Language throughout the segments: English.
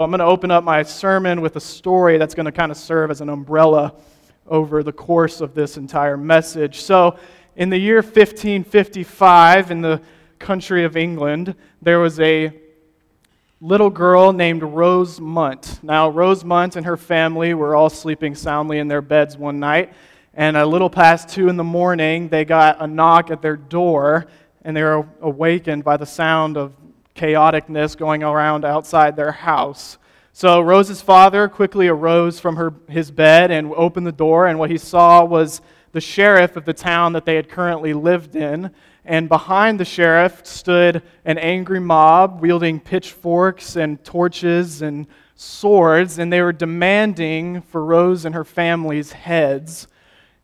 I'm going to open up my sermon with a story that's going to kind of serve as an umbrella over the course of this entire message. So, in the year 1555, in the country of England, there was a little girl named Rose Munt. Now, Rose Munt and her family were all sleeping soundly in their beds one night, and a little past two in the morning, they got a knock at their door, and they were awakened by the sound of chaoticness going around outside their house. So Rose's father quickly arose from her, his bed and opened the door, and what he saw was the sheriff of the town that they had currently lived in. And behind the sheriff stood an angry mob wielding pitchforks and torches and swords, and they were demanding for Rose and her family's heads.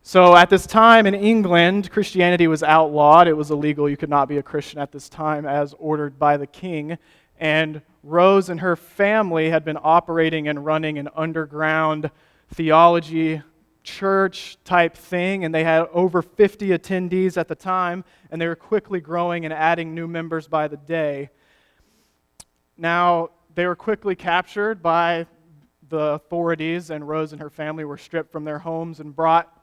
So at this time in England, Christianity was outlawed. It was illegal. You could not be a Christian at this time as ordered by the king. And Rose and her family had been operating and running an underground theology church type thing, and they had over 50 attendees at the time, and they were quickly growing and adding new members by the day. Now, they were quickly captured by the authorities, and Rose and her family were stripped from their homes and brought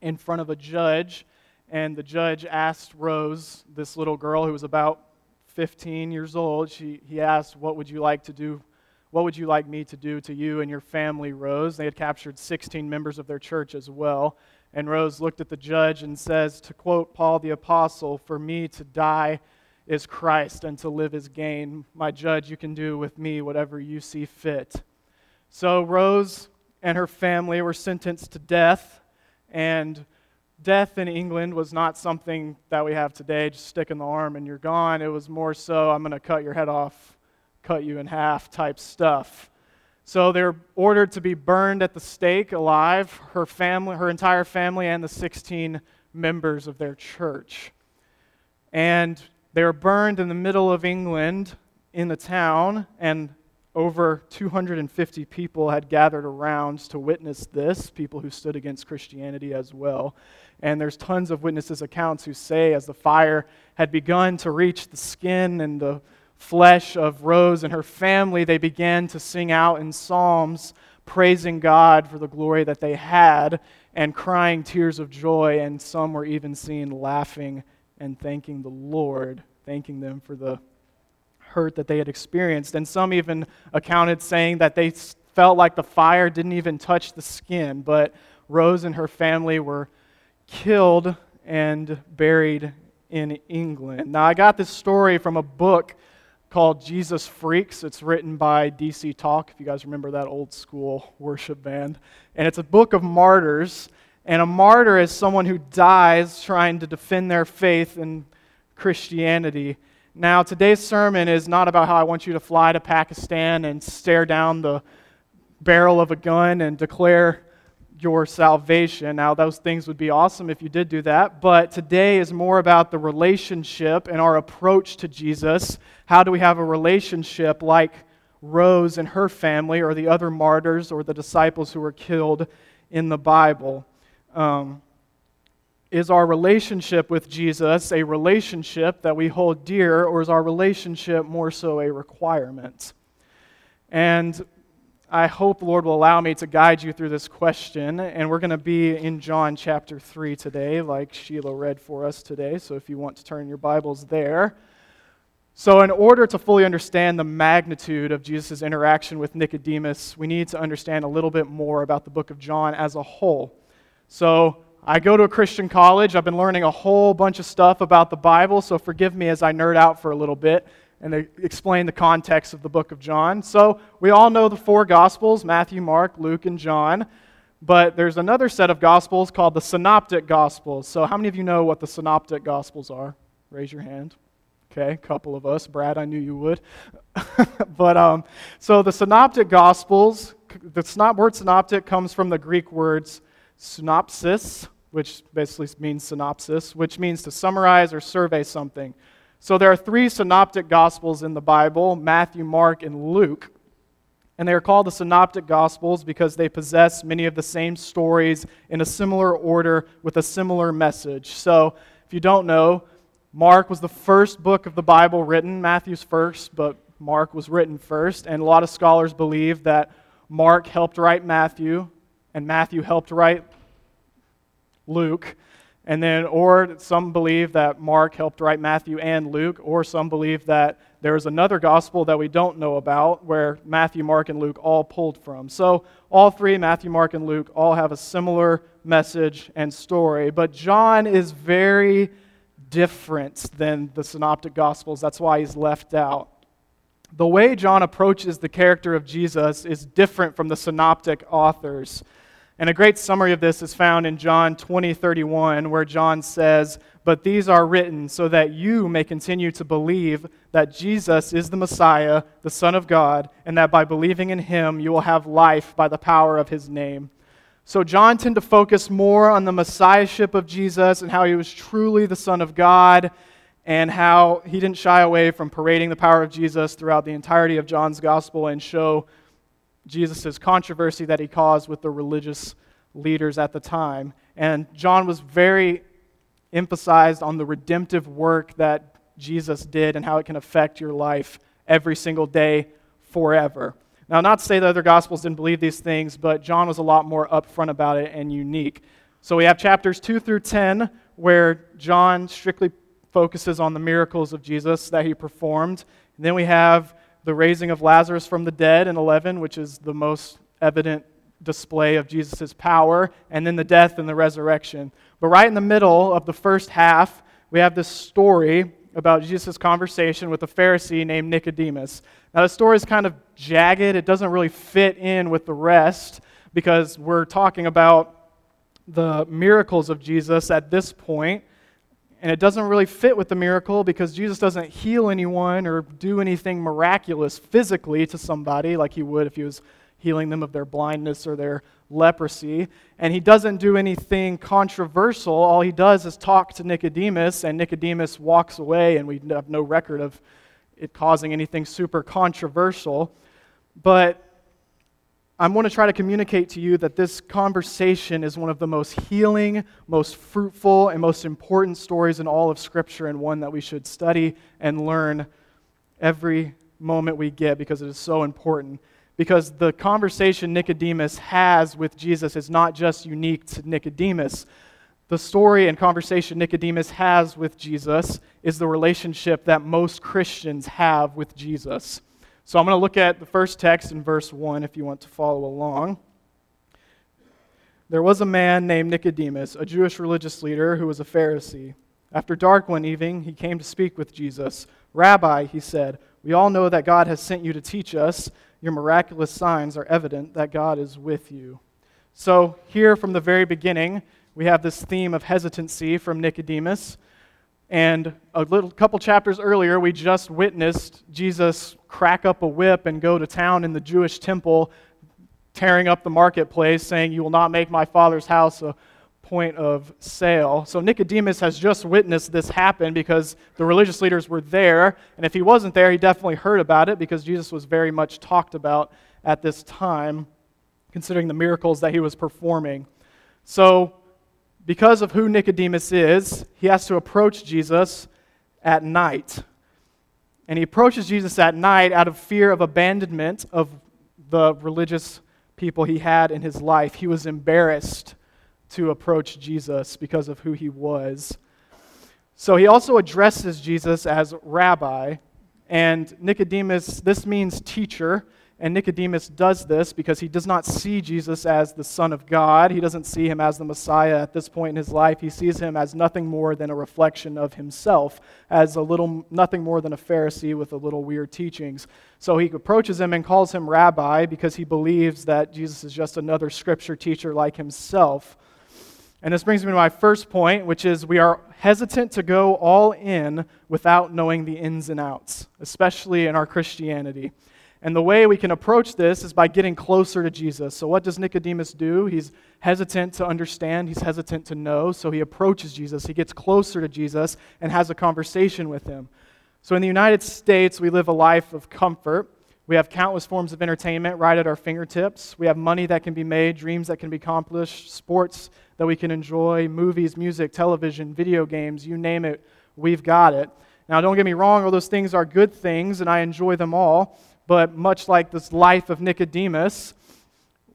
in front of a judge, and the judge asked Rose, this little girl who was about 15 years old, she, he asked, What would you like to do? What would you like me to do to you and your family, Rose? They had captured 16 members of their church as well. And Rose looked at the judge and says, To quote Paul the Apostle, For me to die is Christ, and to live is gain. My judge, you can do with me whatever you see fit. So Rose and her family were sentenced to death and death in England was not something that we have today, just stick in the arm and you're gone. It was more so, I'm going to cut your head off, cut you in half type stuff. So they're ordered to be burned at the stake alive, her family, her entire family, and the 16 members of their church. And they were burned in the middle of England in the town, and over 250 people had gathered around to witness this, people who stood against Christianity as well. And there's tons of witnesses' accounts who say, as the fire had begun to reach the skin and the flesh of Rose and her family, they began to sing out in psalms, praising God for the glory that they had and crying tears of joy. And some were even seen laughing and thanking the Lord, thanking them for the hurt that they had experienced. And some even accounted saying that they felt like the fire didn't even touch the skin, but Rose and her family were killed and buried in England. Now, I got this story from a book called Jesus Freaks. It's written by DC Talk, if you guys remember that old school worship band. And it's a book of martyrs. And a martyr is someone who dies trying to defend their faith in Christianity. Now, today's sermon is not about how I want you to fly to Pakistan and stare down the barrel of a gun and declare your salvation. Now, those things would be awesome if you did do that, but today is more about the relationship and our approach to Jesus. How do we have a relationship like Rose and her family, or the other martyrs, or the disciples who were killed in the Bible? Um, is our relationship with Jesus a relationship that we hold dear, or is our relationship more so a requirement? And I hope Lord will allow me to guide you through this question. And we're going to be in John chapter 3 today, like Sheila read for us today. So if you want to turn your Bibles there. So, in order to fully understand the magnitude of Jesus' interaction with Nicodemus, we need to understand a little bit more about the book of John as a whole. So, I go to a Christian college. I've been learning a whole bunch of stuff about the Bible, so forgive me as I nerd out for a little bit and explain the context of the book of John. So, we all know the four Gospels Matthew, Mark, Luke, and John. But there's another set of Gospels called the Synoptic Gospels. So, how many of you know what the Synoptic Gospels are? Raise your hand. Okay, a couple of us. Brad, I knew you would. but um, so the Synoptic Gospels, the word synoptic comes from the Greek words synopsis, which basically means synopsis, which means to summarize or survey something. So there are three synoptic gospels in the Bible Matthew, Mark, and Luke. And they are called the synoptic gospels because they possess many of the same stories in a similar order with a similar message. So if you don't know, Mark was the first book of the Bible written, Matthew's first, but Mark was written first, and a lot of scholars believe that Mark helped write Matthew, and Matthew helped write Luke. And then, or some believe that Mark helped write Matthew and Luke, or some believe that there is another gospel that we don't know about where Matthew, Mark, and Luke all pulled from. So, all three, Matthew, Mark, and Luke, all have a similar message and story. But John is very different than the synoptic gospels. That's why he's left out. The way John approaches the character of Jesus is different from the synoptic authors. And a great summary of this is found in John 20, 31, where John says, But these are written so that you may continue to believe that Jesus is the Messiah, the Son of God, and that by believing in him you will have life by the power of his name. So John tended to focus more on the messiahship of Jesus and how he was truly the Son of God and how he didn't shy away from parading the power of Jesus throughout the entirety of John's gospel and show Jesus' controversy that he caused with the religious leaders at the time. And John was very emphasized on the redemptive work that Jesus did and how it can affect your life every single day forever. Now, not to say the other gospels didn't believe these things, but John was a lot more upfront about it and unique. So we have chapters 2 through 10 where John strictly focuses on the miracles of Jesus that he performed. And then we have the raising of Lazarus from the dead in 11, which is the most evident display of Jesus' power, and then the death and the resurrection. But right in the middle of the first half, we have this story about Jesus' conversation with a Pharisee named Nicodemus. Now, the story is kind of jagged, it doesn't really fit in with the rest because we're talking about the miracles of Jesus at this point and it doesn't really fit with the miracle because Jesus doesn't heal anyone or do anything miraculous physically to somebody like he would if he was healing them of their blindness or their leprosy. And he doesn't do anything controversial. All he does is talk to Nicodemus, and Nicodemus walks away, and we have no record of it causing anything super controversial. But I want to try to communicate to you that this conversation is one of the most healing, most fruitful, and most important stories in all of Scripture, and one that we should study and learn every moment we get because it is so important. Because the conversation Nicodemus has with Jesus is not just unique to Nicodemus. The story and conversation Nicodemus has with Jesus is the relationship that most Christians have with Jesus. So I'm going to look at the first text in verse 1 if you want to follow along. There was a man named Nicodemus, a Jewish religious leader who was a Pharisee. After dark one evening, he came to speak with Jesus. Rabbi, he said, we all know that God has sent you to teach us. Your miraculous signs are evident that God is with you. So, here from the very beginning, we have this theme of hesitancy from Nicodemus. And a little couple chapters earlier, we just witnessed Jesus crack up a whip and go to town in the Jewish temple, tearing up the marketplace, saying, You will not make my father's house a point of sale. So Nicodemus has just witnessed this happen because the religious leaders were there. And if he wasn't there, he definitely heard about it because Jesus was very much talked about at this time, considering the miracles that he was performing. So because of who Nicodemus is, he has to approach Jesus at night. And he approaches Jesus at night out of fear of abandonment of the religious people he had in his life. He was embarrassed to approach Jesus because of who he was. So he also addresses Jesus as rabbi. And Nicodemus, this means teacher. And Nicodemus does this because he does not see Jesus as the Son of God. He doesn't see him as the Messiah at this point in his life. He sees him as nothing more than a reflection of himself, as a little nothing more than a Pharisee with a little weird teachings. So he approaches him and calls him rabbi because he believes that Jesus is just another scripture teacher like himself. And this brings me to my first point, which is we are hesitant to go all in without knowing the ins and outs, especially in our Christianity. And the way we can approach this is by getting closer to Jesus. So, what does Nicodemus do? He's hesitant to understand, he's hesitant to know. So, he approaches Jesus. He gets closer to Jesus and has a conversation with him. So, in the United States, we live a life of comfort. We have countless forms of entertainment right at our fingertips. We have money that can be made, dreams that can be accomplished, sports that we can enjoy, movies, music, television, video games, you name it, we've got it. Now, don't get me wrong, all those things are good things, and I enjoy them all. But much like this life of Nicodemus,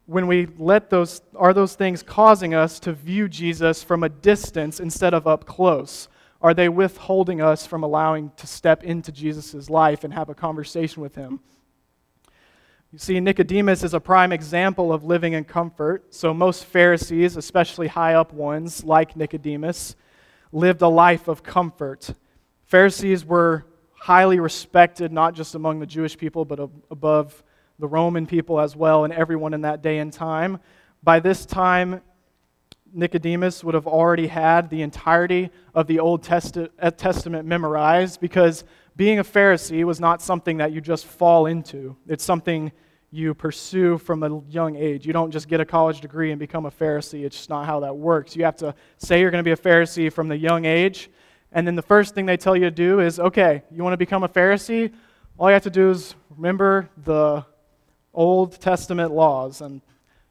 when we let those, are those things causing us to view Jesus from a distance instead of up close? Are they withholding us from allowing to step into Jesus' life and have a conversation with him? You see, Nicodemus is a prime example of living in comfort. So, most Pharisees, especially high up ones like Nicodemus, lived a life of comfort. Pharisees were highly respected, not just among the Jewish people, but above the Roman people as well, and everyone in that day and time. By this time, Nicodemus would have already had the entirety of the Old uh, Testament memorized because being a Pharisee was not something that you just fall into. It's something you pursue from a young age. You don't just get a college degree and become a Pharisee. It's just not how that works. You have to say you're going to be a Pharisee from the young age. And then the first thing they tell you to do is okay, you want to become a Pharisee? All you have to do is remember the Old Testament laws. And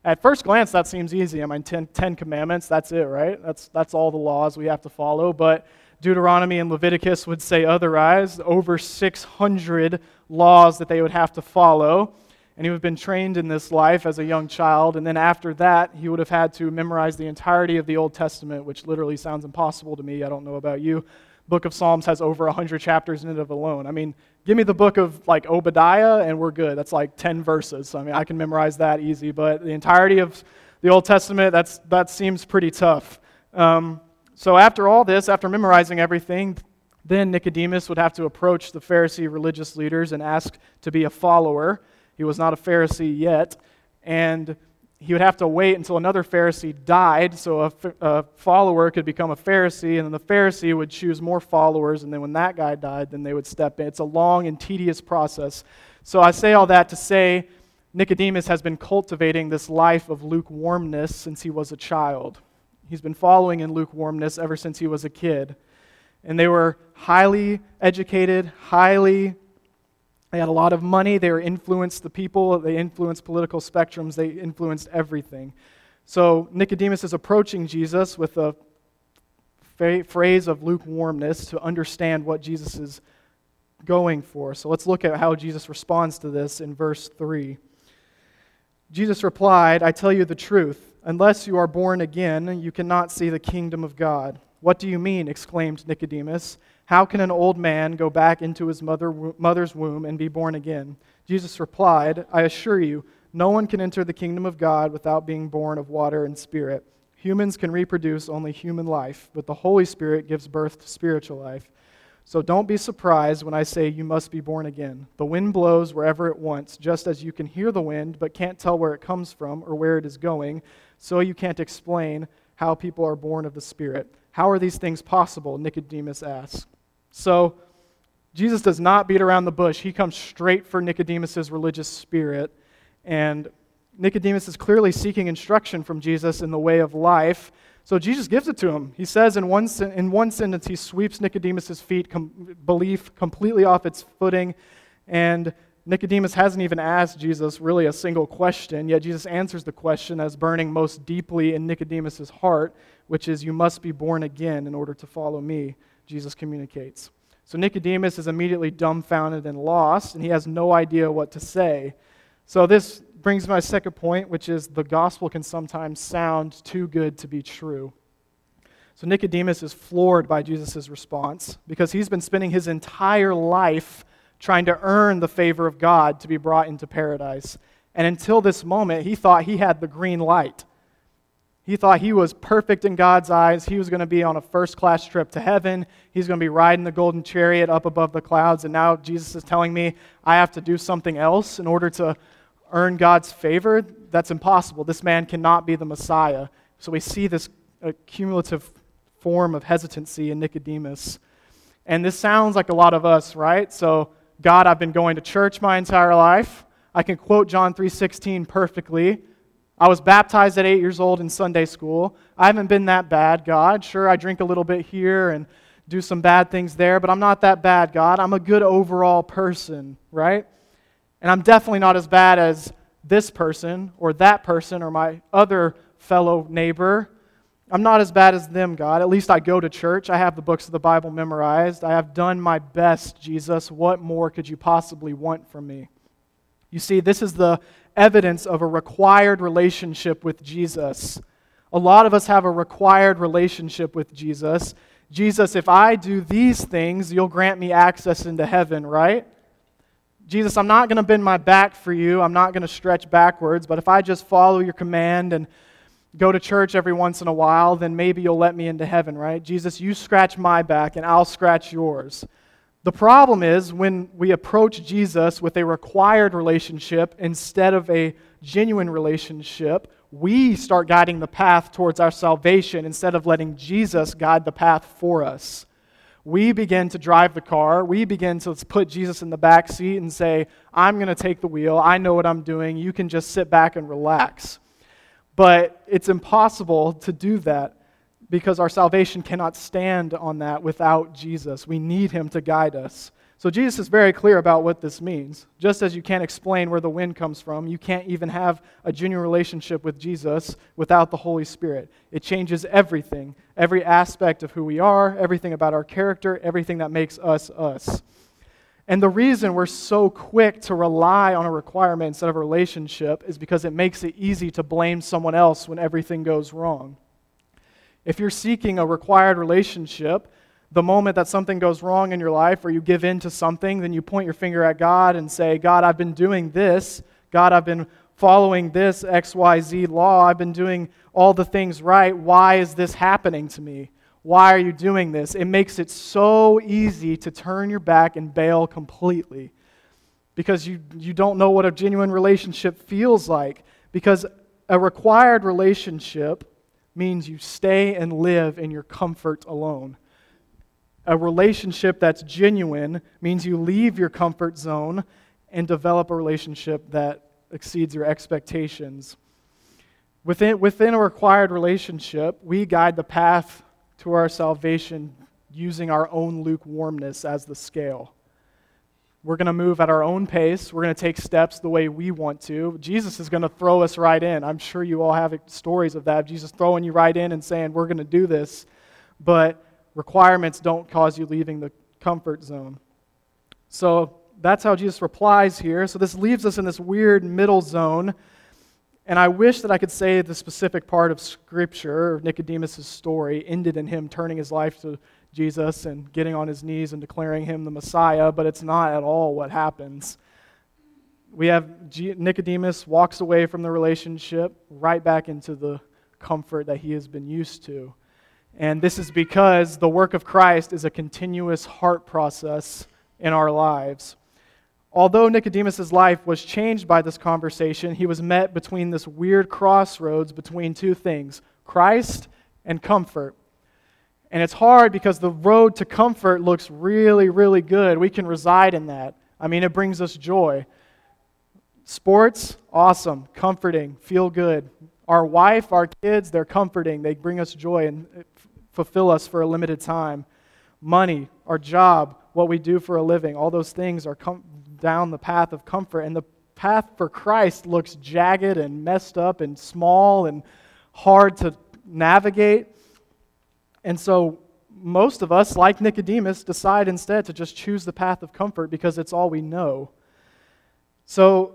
at first glance, that seems easy. I mean, ten, ten Commandments, that's it, right? That's, that's all the laws we have to follow. But Deuteronomy and Leviticus would say otherwise. Over 600 laws that they would have to follow. And he would have been trained in this life as a young child. And then after that, he would have had to memorize the entirety of the Old Testament, which literally sounds impossible to me. I don't know about you. Book of Psalms has over 100 chapters in it of alone. I mean, give me the book of like Obadiah and we're good. That's like 10 verses. So, I mean, I can memorize that easy. But the entirety of the Old Testament, that's, that seems pretty tough. Um, so after all this, after memorizing everything, then Nicodemus would have to approach the Pharisee religious leaders and ask to be a follower. He was not a Pharisee yet. And he would have to wait until another Pharisee died so a, a, follower could become a Pharisee, and then the Pharisee would choose more followers, and then when that guy died, then they would step in. It's a long and tedious process. So I say all that to say Nicodemus has been cultivating this life of lukewarmness since he was a child. He's been following in lukewarmness ever since he was a kid. And they were highly educated, highly they had a lot of money. They influenced the people. They influenced political spectrums. They influenced everything. So Nicodemus is approaching Jesus with a phrase of lukewarmness to understand what Jesus is going for. So let's look at how Jesus responds to this in verse 3. Jesus replied, I tell you the truth. Unless you are born again, you cannot see the kingdom of God. What do you mean? exclaimed Nicodemus. How can an old man go back into his mother, mother's womb and be born again? Jesus replied, I assure you, no one can enter the kingdom of God without being born of water and spirit. Humans can reproduce only human life, but the Holy Spirit gives birth to spiritual life. So don't be surprised when I say you must be born again. The wind blows wherever it wants, just as you can hear the wind, but can't tell where it comes from or where it is going, so you can't explain how people are born of the Spirit. How are these things possible? Nicodemus asks. So, Jesus does not beat around the bush. He comes straight for Nicodemus' religious spirit. And Nicodemus is clearly seeking instruction from Jesus in the way of life. So Jesus gives it to him. He says in one, in one sentence, he sweeps Nicodemus' feet, com- belief completely off its footing. And Nicodemus hasn't even asked Jesus really a single question, yet Jesus answers the question as burning most deeply in Nicodemus' heart, which is, You must be born again in order to follow me. Jesus communicates. So Nicodemus is immediately dumbfounded and lost, and he has no idea what to say. So this brings my second point, which is the gospel can sometimes sound too good to be true. So Nicodemus is floored by Jesus' response because he's been spending his entire life trying to earn the favor of God to be brought into paradise. And until this moment, he thought he had the green light. He thought he was perfect in God's eyes. He was going to be on a first class trip to heaven. He's going to be riding the golden chariot up above the clouds. And now Jesus is telling me I have to do something else in order to earn God's favor. That's impossible. This man cannot be the Messiah. So we see this uh, cumulative form of hesitancy in Nicodemus. And this sounds like a lot of us, right? So, God, I've been going to church my entire life. I can quote John 3:16 perfectly. I was baptized at eight years old in Sunday school. I haven't been that bad, God. Sure, I drink a little bit here and do some bad things there, but I'm not that bad, God. I'm a good overall person, right? And I'm definitely not as bad as this person or that person or my other fellow neighbor. I'm not as bad as them, God. At least I go to church. I have the books of the Bible memorized. I have done my best, Jesus. What more could you possibly want from me? You see, this is the evidence of a required relationship with Jesus. A lot of us have a required relationship with Jesus. Jesus, if I do these things, you'll grant me access into heaven, right? Jesus, I'm not going to bend my back for you. I'm not going to stretch backwards, but if I just follow your command and go to church every once in a while, then maybe you'll let me into heaven, right? Jesus, you scratch my back and I'll scratch yours. The problem is when we approach Jesus with a required relationship instead of a genuine relationship, we start guiding the path towards our salvation instead of letting Jesus guide the path for us we begin to drive the car. We begin to put Jesus in the back seat and say, I'm going to take the wheel. I know what I'm doing. You can just sit back and relax. But it's impossible to do that because our salvation cannot stand on that without Jesus. We need him to guide us. So Jesus is very clear about what this means. Just as you can't explain where the wind comes from, you can't even have a genuine relationship with Jesus without the Holy Spirit. It changes everything, every aspect of who we are, everything about our character, everything that makes us us. And the reason we're so quick to rely on a requirement instead of a relationship is because it makes it easy to blame someone else when everything goes wrong. If you're seeking a required relationship, the moment that something goes wrong in your life or you give in to something, then you point your finger at God and say, God, I've been doing this. God, I've been following this XYZ law. I've been doing all the things right. Why is this happening to me? Why are you doing this? It makes it so easy to turn your back and bail completely because you, you don't know what a genuine relationship feels like. Because a required relationship means you stay and live in your comfort alone. A relationship that's genuine means you leave your comfort zone and develop a relationship that exceeds your expectations. Within, within a required relationship, we guide the path to our salvation using our own lukewarmness as the scale. We're going to move at our own pace. We're going to take steps the way we want to. Jesus is going to throw us right in. I'm sure you all have stories of that. Jesus throwing you right in and saying, We're going to do this. But requirements don't cause you leaving the comfort zone. So that's how Jesus replies here. So this leaves us in this weird middle zone. And I wish that I could say the specific part of Scripture, Nicodemus' story, ended in him turning his life to Jesus and getting on his knees and declaring him the Messiah, but it's not at all what happens. We have Nicodemus walks away from the relationship right back into the comfort that he has been used to. And this is because the work of Christ is a continuous heart process in our lives. Although Nicodemus' life was changed by this conversation, he was met between this weird crossroads between two things Christ and comfort. And it's hard because the road to comfort looks really, really good. We can reside in that. I mean, it brings us joy. Sports, awesome, comforting, feel good. Our wife, our kids, they're comforting. They bring us joy and fulfill us for a limited time. Money, our job, what we do for a living, all those things are com- down the path of comfort. And the path for Christ looks jagged and messed up and small and hard to navigate. And so most of us, like Nicodemus, decide instead to just choose the path of comfort because it's all we know. So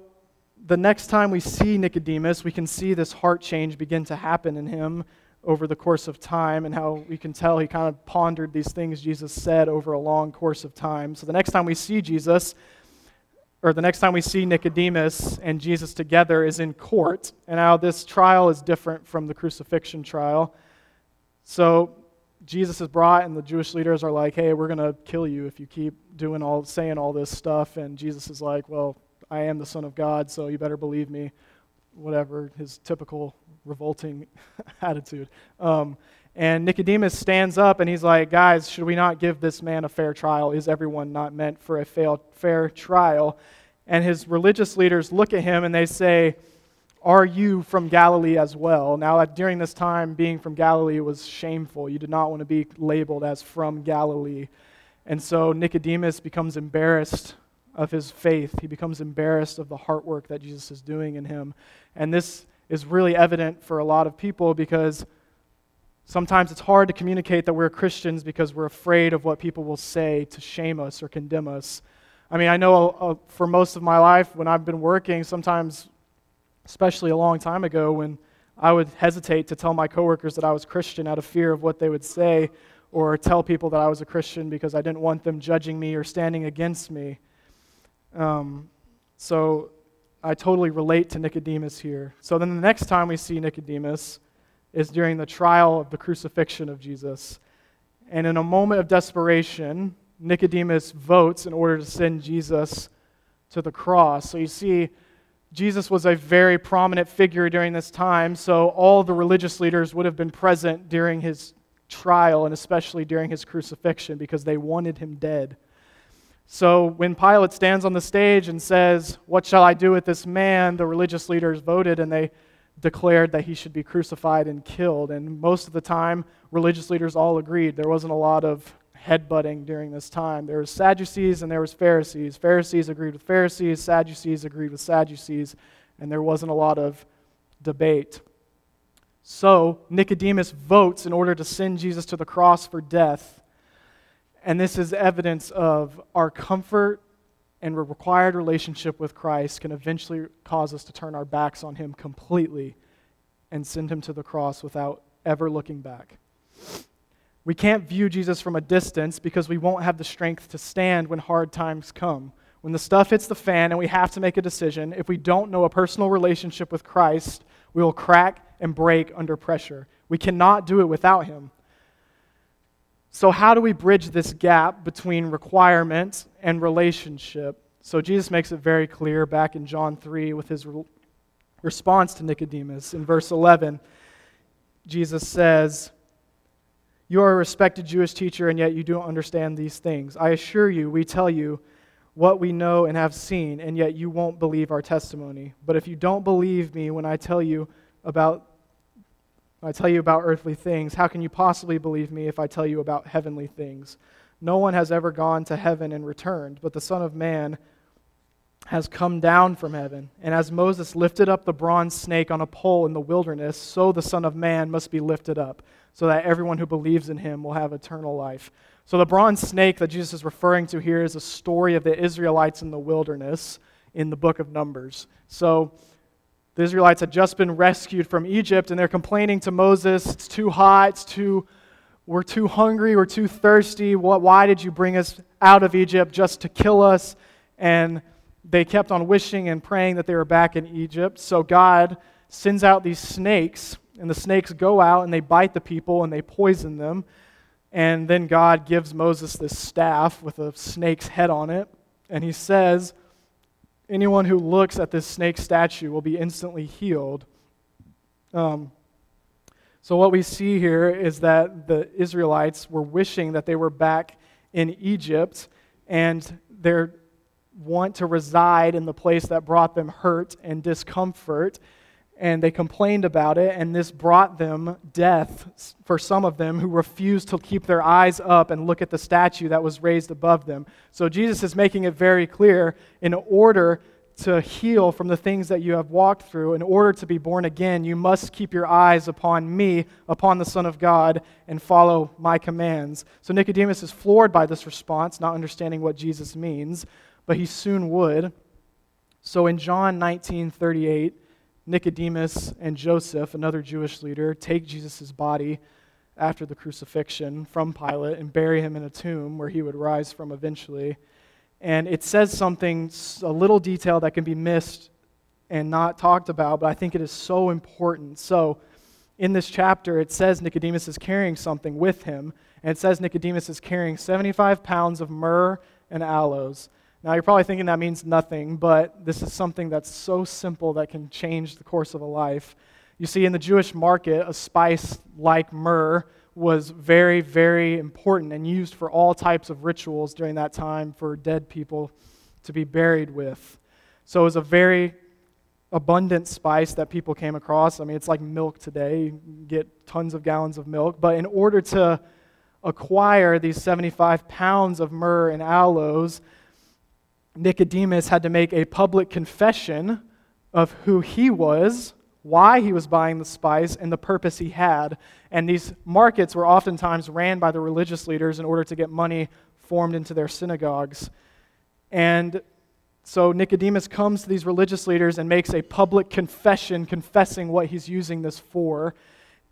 the next time we see Nicodemus, we can see this heart change begin to happen in him over the course of time, and how we can tell he kind of pondered these things Jesus said over a long course of time. So the next time we see Jesus, or the next time we see Nicodemus and Jesus together, is in court. And now this trial is different from the crucifixion trial. So Jesus is brought, and the Jewish leaders are like, hey, we're going to kill you if you keep doing all, saying all this stuff. And Jesus is like, well, I am the Son of God, so you better believe me. Whatever, his typical revolting attitude. Um, and Nicodemus stands up and he's like, Guys, should we not give this man a fair trial? Is everyone not meant for a fair, fair trial? And his religious leaders look at him and they say, Are you from Galilee as well? Now, during this time, being from Galilee was shameful. You did not want to be labeled as from Galilee. And so Nicodemus becomes embarrassed of his faith. He becomes embarrassed of the heart work that Jesus is doing in him. And this is really evident for a lot of people because Sometimes it's hard to communicate that we're Christians because we're afraid of what people will say to shame us or condemn us. I mean, I know uh, for most of my life when I've been working, sometimes, especially a long time ago, when I would hesitate to tell my coworkers that I was Christian out of fear of what they would say, or tell people that I was a Christian because I didn't want them judging me or standing against me. Um, so I totally relate to Nicodemus here. So then the next time we see Nicodemus, is during the trial of the crucifixion of Jesus. And in a moment of desperation, Nicodemus votes in order to send Jesus to the cross. So you see, Jesus was a very prominent figure during this time, so all the religious leaders would have been present during his trial and especially during his crucifixion because they wanted him dead. So when Pilate stands on the stage and says, What shall I do with this man? the religious leaders voted and they declared that he should be crucified and killed. And most of the time, religious leaders all agreed. There wasn't a lot of headbutting during this time. There was Sadducees and there was Pharisees. Pharisees agreed with Pharisees, Sadducees agreed with Sadducees, and there wasn't a lot of debate. So, Nicodemus votes in order to send Jesus to the cross for death. And this is evidence of our comfort and required relationship with Christ can eventually cause us to turn our backs on Him completely and send Him to the cross without ever looking back. We can't view Jesus from a distance because we won't have the strength to stand when hard times come. When the stuff hits the fan and we have to make a decision, if we don't know a personal relationship with Christ, we will crack and break under pressure. We cannot do it without Him. So, how do we bridge this gap between requirement and relationship? So, Jesus makes it very clear back in John 3 with his re- response to Nicodemus. In verse 11, Jesus says, You are a respected Jewish teacher, and yet you don't understand these things. I assure you, we tell you what we know and have seen, and yet you won't believe our testimony. But if you don't believe me when I tell you about I tell you about earthly things, how can you possibly believe me if I tell you about heavenly things? No one has ever gone to heaven and returned, but the Son of Man has come down from heaven. And as Moses lifted up the bronze snake on a pole in the wilderness, so the Son of Man must be lifted up, so that everyone who believes in him will have eternal life. So the bronze snake that Jesus is referring to here is a story of the Israelites in the wilderness in the book of Numbers. So the Israelites had just been rescued from Egypt, and they're complaining to Moses, It's too hot, it's too, we're too hungry, we're too thirsty. What, why did you bring us out of Egypt just to kill us? And they kept on wishing and praying that they were back in Egypt. So God sends out these snakes, and the snakes go out and they bite the people and they poison them. And then God gives Moses this staff with a snake's head on it, and he says, anyone who looks at this snake statue will be instantly healed. Um, so, what we see here is that the Israelites were wishing that they were back in Egypt and they want to reside in the place that brought them hurt and discomfort and they complained about it, and this brought them death for some of them who refused to keep their eyes up and look at the statue that was raised above them. So Jesus is making it very clear in order to heal from the things that you have walked through, in order to be born again, you must keep your eyes upon me, upon the Son of God, and follow my commands. So Nicodemus is floored by this response, not understanding what Jesus means, but he soon would. So in John 19 38, Nicodemus and Joseph, another Jewish leader, take Jesus' body after the crucifixion from Pilate and bury him in a tomb where he would rise from eventually. And it says something, a little detail that can be missed and not talked about, but I think it is so important. So, in this chapter, it says Nicodemus is carrying something with him, and it says Nicodemus is carrying 75 pounds of myrrh and aloes. Now, you're probably thinking that means nothing, but this is something that's so simple that can change the course of a life. You see, in the Jewish market, a spice like myrrh was very, very important and used for all types of rituals during that time for dead people to be buried with. So it was a very abundant spice that people came across. I mean, it's like milk today. You get tons of gallons of milk. But in order to acquire these 75 pounds of myrrh and aloes, Nicodemus had to make a public confession of who he was, why he was buying the spice and the purpose he had. And these markets were oftentimes ran by the religious leaders in order to get money formed into their synagogues. And so Nicodemus comes to these religious leaders and makes a public confession, confessing what he's using this for.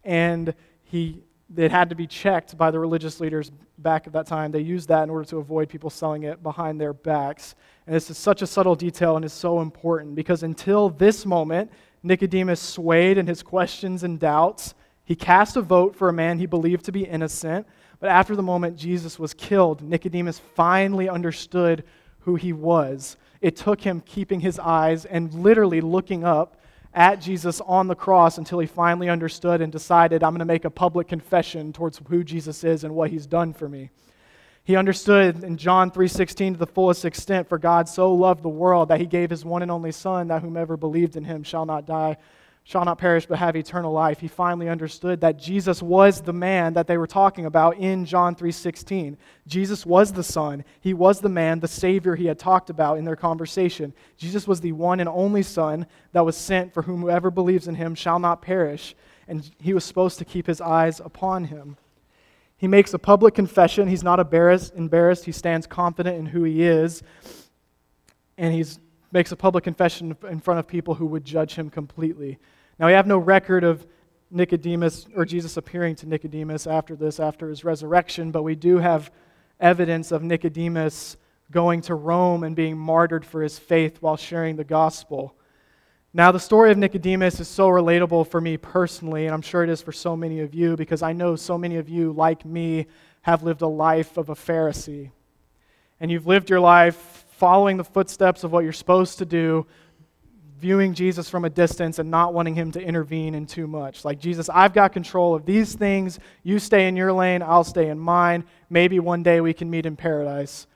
And he, it had to be checked by the religious leaders back at that time. They used that in order to avoid people selling it behind their backs. And this is such a subtle detail and is so important because until this moment, Nicodemus swayed in his questions and doubts. He cast a vote for a man he believed to be innocent. But after the moment Jesus was killed, Nicodemus finally understood who he was it took him keeping his eyes and literally looking up at Jesus on the cross until he finally understood and decided, I'm going to make a public confession towards who Jesus is and what he's done for me. He understood in John 3:16 to the fullest extent for God so loved the world that he gave his one and only son that whomever believed in him shall not die shall not perish but have eternal life. He finally understood that jesus was the man that they were talking about in john 3.16 jesus was the son. He was the man the savior he had talked about in their conversation. Jesus was the one and only son that was sent for whomever believes in him shall not perish and he was supposed to keep his eyes upon him. He makes a public confession. He's not embarrassed he stands confident in who he is and he makes a public confession in front of people who would judge him completely now, we have no record of Nicodemus or Jesus appearing to Nicodemus after this, after his resurrection, but we do have evidence of Nicodemus going to Rome and being martyred for his faith while sharing the gospel. Now, the story of Nicodemus is so relatable for me personally, and I'm sure it is for so many of you because I know so many of you, like me, have lived a life of a Pharisee. And you've lived your life following the footsteps of what you're supposed to do, viewing Jesus from a distance and not wanting him to intervene in too much. Like, Jesus, I've got control of these things. You stay in your lane, I'll stay in mine. Maybe one day we can meet in paradise.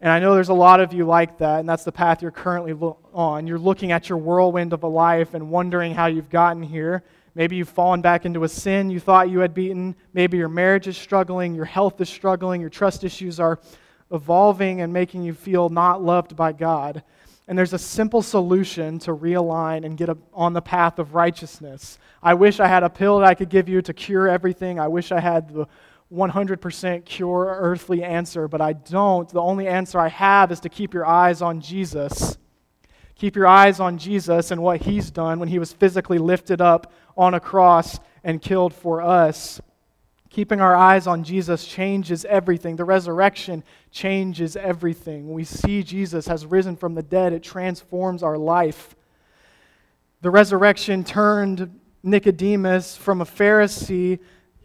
And I know there's a lot of you like that, and that's the path you're currently on. You're looking at your whirlwind of a life and wondering how you've gotten here. Maybe you've fallen back into a sin you thought you had beaten. Maybe your marriage is struggling, your health is struggling, your trust issues are evolving and making you feel not loved by God. And there's a simple solution to realign and get on the path of righteousness. I wish I had a pill that I could give you to cure everything. I wish I had the 100% cure earthly answer, but I don't. The only answer I have is to keep your eyes on Jesus. Keep your eyes on Jesus and what he's done when he was physically lifted up on a cross and killed for us. Keeping our eyes on Jesus changes everything. The resurrection changes everything. When we see Jesus has risen from the dead, it transforms our life. The resurrection turned Nicodemus from a Pharisee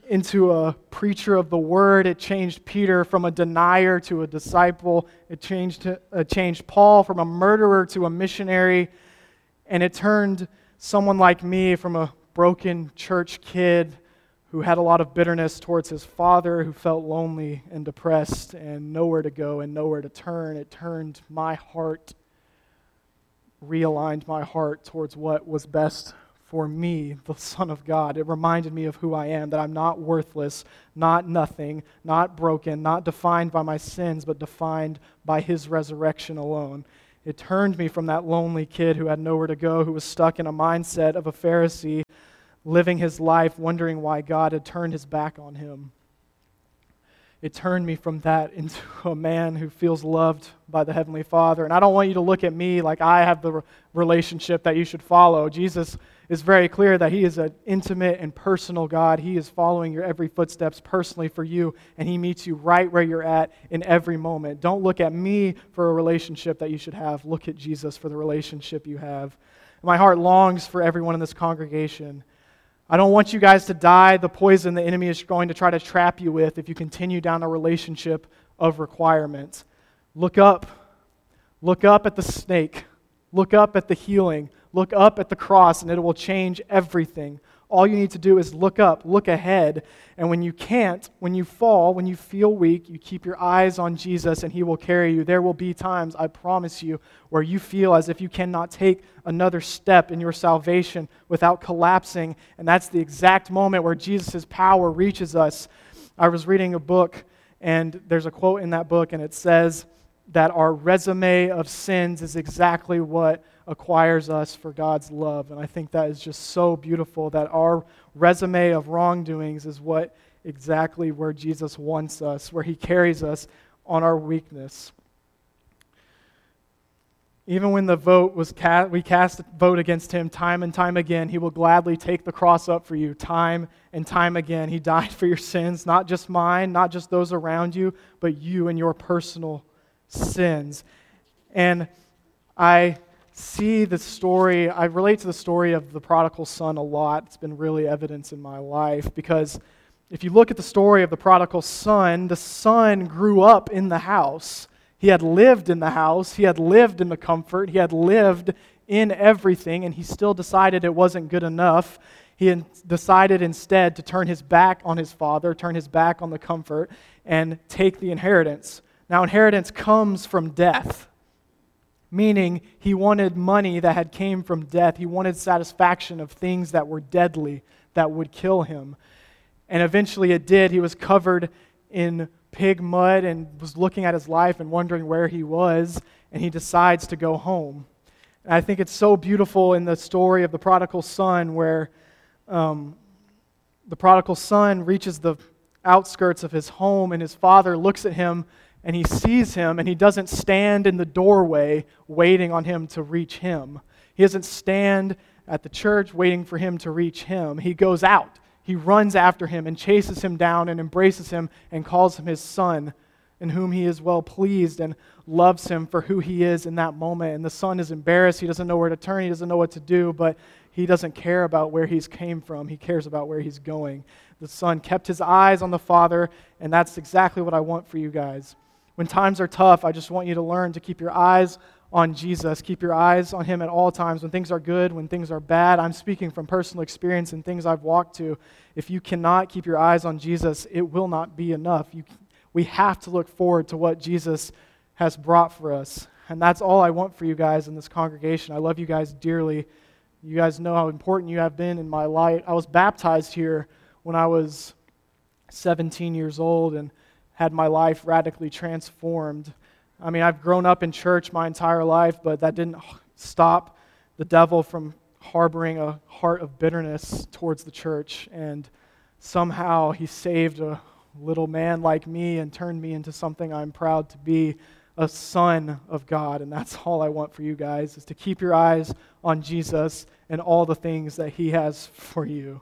into a preacher of the word. It changed Peter from a denier to a disciple. It changed, uh, changed Paul from a murderer to a missionary. And it turned someone like me from a broken church kid who had a lot of bitterness towards his father, who felt lonely and depressed and nowhere to go and nowhere to turn. It turned my heart, realigned my heart towards what was best for me, the Son of God. It reminded me of who I am, that I'm not worthless, not nothing, not broken, not defined by my sins, but defined by His resurrection alone. It turned me from that lonely kid who had nowhere to go, who was stuck in a mindset of a Pharisee living his life wondering why God had turned his back on him. It turned me from that into a man who feels loved by the Heavenly Father. And I don't want you to look at me like I have the relationship that you should follow. Jesus is very clear that He is an intimate and personal God. He is following your every footsteps personally for you, and He meets you right where you're at in every moment. Don't look at me for a relationship that you should have. Look at Jesus for the relationship you have. My heart longs for everyone in this congregation I don't want you guys to die the poison the enemy is going to try to trap you with if you continue down a relationship of requirements. Look up. Look up at the snake. Look up at the healing. Look up at the cross, and it will change everything. All you need to do is look up, look ahead. And when you can't, when you fall, when you feel weak, you keep your eyes on Jesus and He will carry you. There will be times, I promise you, where you feel as if you cannot take another step in your salvation without collapsing. And that's the exact moment where Jesus' power reaches us. I was reading a book, and there's a quote in that book, and it says, that our resume of sins is exactly what acquires us for God's love. And I think that is just so beautiful that our resume of wrongdoings is what exactly where Jesus wants us, where he carries us on our weakness. Even when the vote was cast, we cast a vote against him time and time again, he will gladly take the cross up for you time and time again. He died for your sins, not just mine, not just those around you, but you and your personal sins. And I see the story, I relate to the story of the prodigal son a lot. It's been really evidence in my life because if you look at the story of the prodigal son, the son grew up in the house. He had lived in the house, he had lived in the comfort, he had lived in everything, and he still decided it wasn't good enough. He decided instead to turn his back on his father, turn his back on the comfort, and take the inheritance. Now, inheritance comes from death, meaning he wanted money that had came from death. He wanted satisfaction of things that were deadly, that would kill him. And eventually it did. He was covered in pig mud and was looking at his life and wondering where he was, and he decides to go home. And I think it's so beautiful in the story of the prodigal son where um, the prodigal son reaches the outskirts of his home, and his father looks at him and he sees him, and he doesn't stand in the doorway waiting on him to reach him. He doesn't stand at the church waiting for him to reach him. He goes out he runs after him and chases him down and embraces him and calls him his son, in whom he is well pleased and loves him for who he is in that moment. And the son is embarrassed. He doesn't know where to turn, he doesn't know what to do, but he doesn't care about where he's came from. He cares about where he's going. The son kept his eyes on the father, and that's exactly what I want for you guys. When times are tough, I just want you to learn to keep your eyes on Jesus. Keep your eyes on him at all times. When things are good, when things are bad, I'm speaking from personal experience and things I've walked to. If you cannot keep your eyes on Jesus, it will not be enough. You, we have to look forward to what Jesus has brought for us. And that's all I want for you guys in this congregation. I love you guys dearly. You guys know how important you have been in my life. I was baptized here when I was 17 years old and had my life radically transformed I mean, I've grown up in church my entire life, but that didn't stop the devil from harboring a heart of bitterness towards the church. And somehow he saved a little man like me and turned me into something I'm proud to be a son of God. And that's all I want for you guys is to keep your eyes on Jesus and all the things that he has for you.